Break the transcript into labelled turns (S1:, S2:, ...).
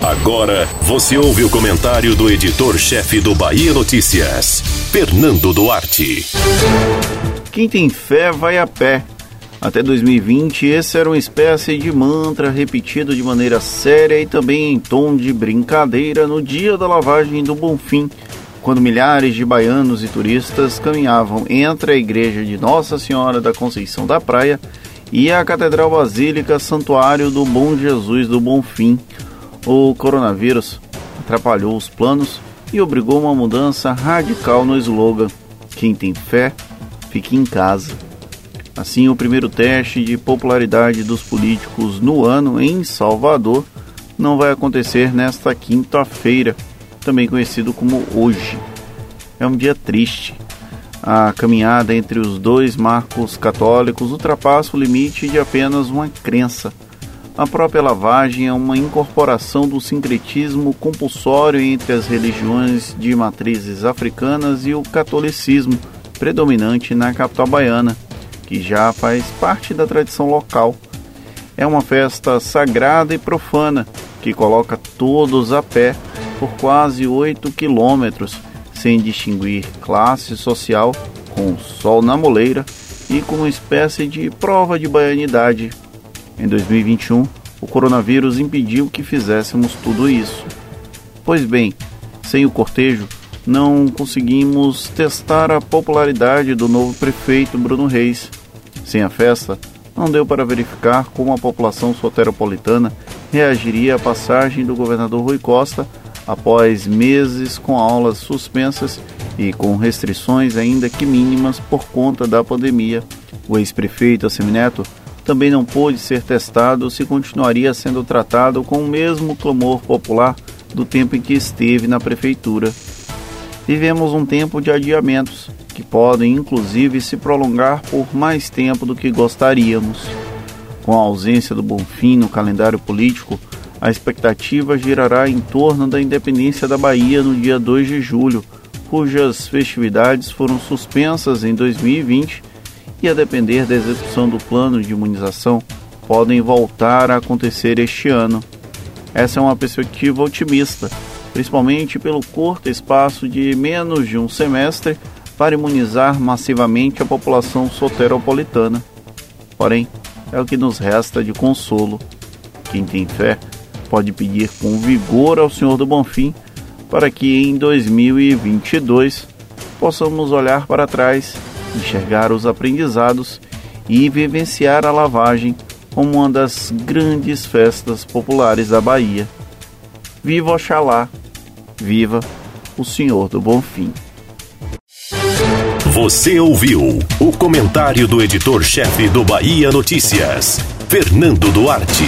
S1: Agora você ouve o comentário do editor-chefe do Bahia Notícias, Fernando Duarte.
S2: Quem tem fé vai a pé. Até 2020, esse era uma espécie de mantra repetido de maneira séria e também em tom de brincadeira no dia da lavagem do Bonfim, quando milhares de baianos e turistas caminhavam entre a igreja de Nossa Senhora da Conceição da Praia e a Catedral Basílica Santuário do Bom Jesus do Bonfim. O coronavírus atrapalhou os planos e obrigou uma mudança radical no slogan: Quem tem fé, fique em casa. Assim, o primeiro teste de popularidade dos políticos no ano em Salvador não vai acontecer nesta quinta-feira, também conhecido como hoje. É um dia triste. A caminhada entre os dois marcos católicos ultrapassa o limite de apenas uma crença. A própria lavagem é uma incorporação do sincretismo compulsório entre as religiões de matrizes africanas e o catolicismo predominante na capital baiana que já faz parte da tradição local. É uma festa sagrada e profana que coloca todos a pé por quase 8 quilômetros, sem distinguir classe social, com sol na moleira e com uma espécie de prova de baianidade. Em 2021, o coronavírus impediu que fizéssemos tudo isso. Pois bem, sem o cortejo, não conseguimos testar a popularidade do novo prefeito Bruno Reis sem a festa, não deu para verificar como a população soteropolitana reagiria à passagem do governador Rui Costa após meses com aulas suspensas e com restrições ainda que mínimas por conta da pandemia. O ex-prefeito Assemineto também não pôde ser testado se continuaria sendo tratado com o mesmo clamor popular do tempo em que esteve na prefeitura. Vivemos um tempo de adiamentos que podem inclusive se prolongar por mais tempo do que gostaríamos. Com a ausência do Bonfim no calendário político, a expectativa girará em torno da independência da Bahia no dia 2 de julho, cujas festividades foram suspensas em 2020 e, a depender da execução do plano de imunização, podem voltar a acontecer este ano. Essa é uma perspectiva otimista, principalmente pelo curto espaço de menos de um semestre para imunizar massivamente a população soteropolitana. Porém, é o que nos resta de consolo. Quem tem fé pode pedir com vigor ao Senhor do Bonfim para que em 2022 possamos olhar para trás, enxergar os aprendizados e vivenciar a lavagem como uma das grandes festas populares da Bahia. Viva Oxalá! Viva o Senhor do Bonfim!
S1: Você ouviu o comentário do editor-chefe do Bahia Notícias, Fernando Duarte.